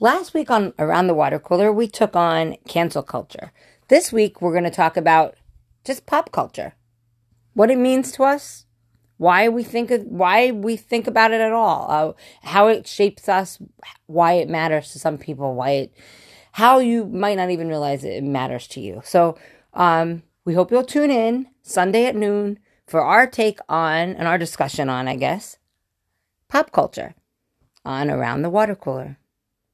Last week on Around the Water Cooler, we took on cancel culture. This week, we're going to talk about just pop culture, what it means to us, why we think of, why we think about it at all, uh, how it shapes us, why it matters to some people, why it, how you might not even realize it matters to you. So, um, we hope you'll tune in Sunday at noon for our take on and our discussion on, I guess, pop culture on Around the Water Cooler.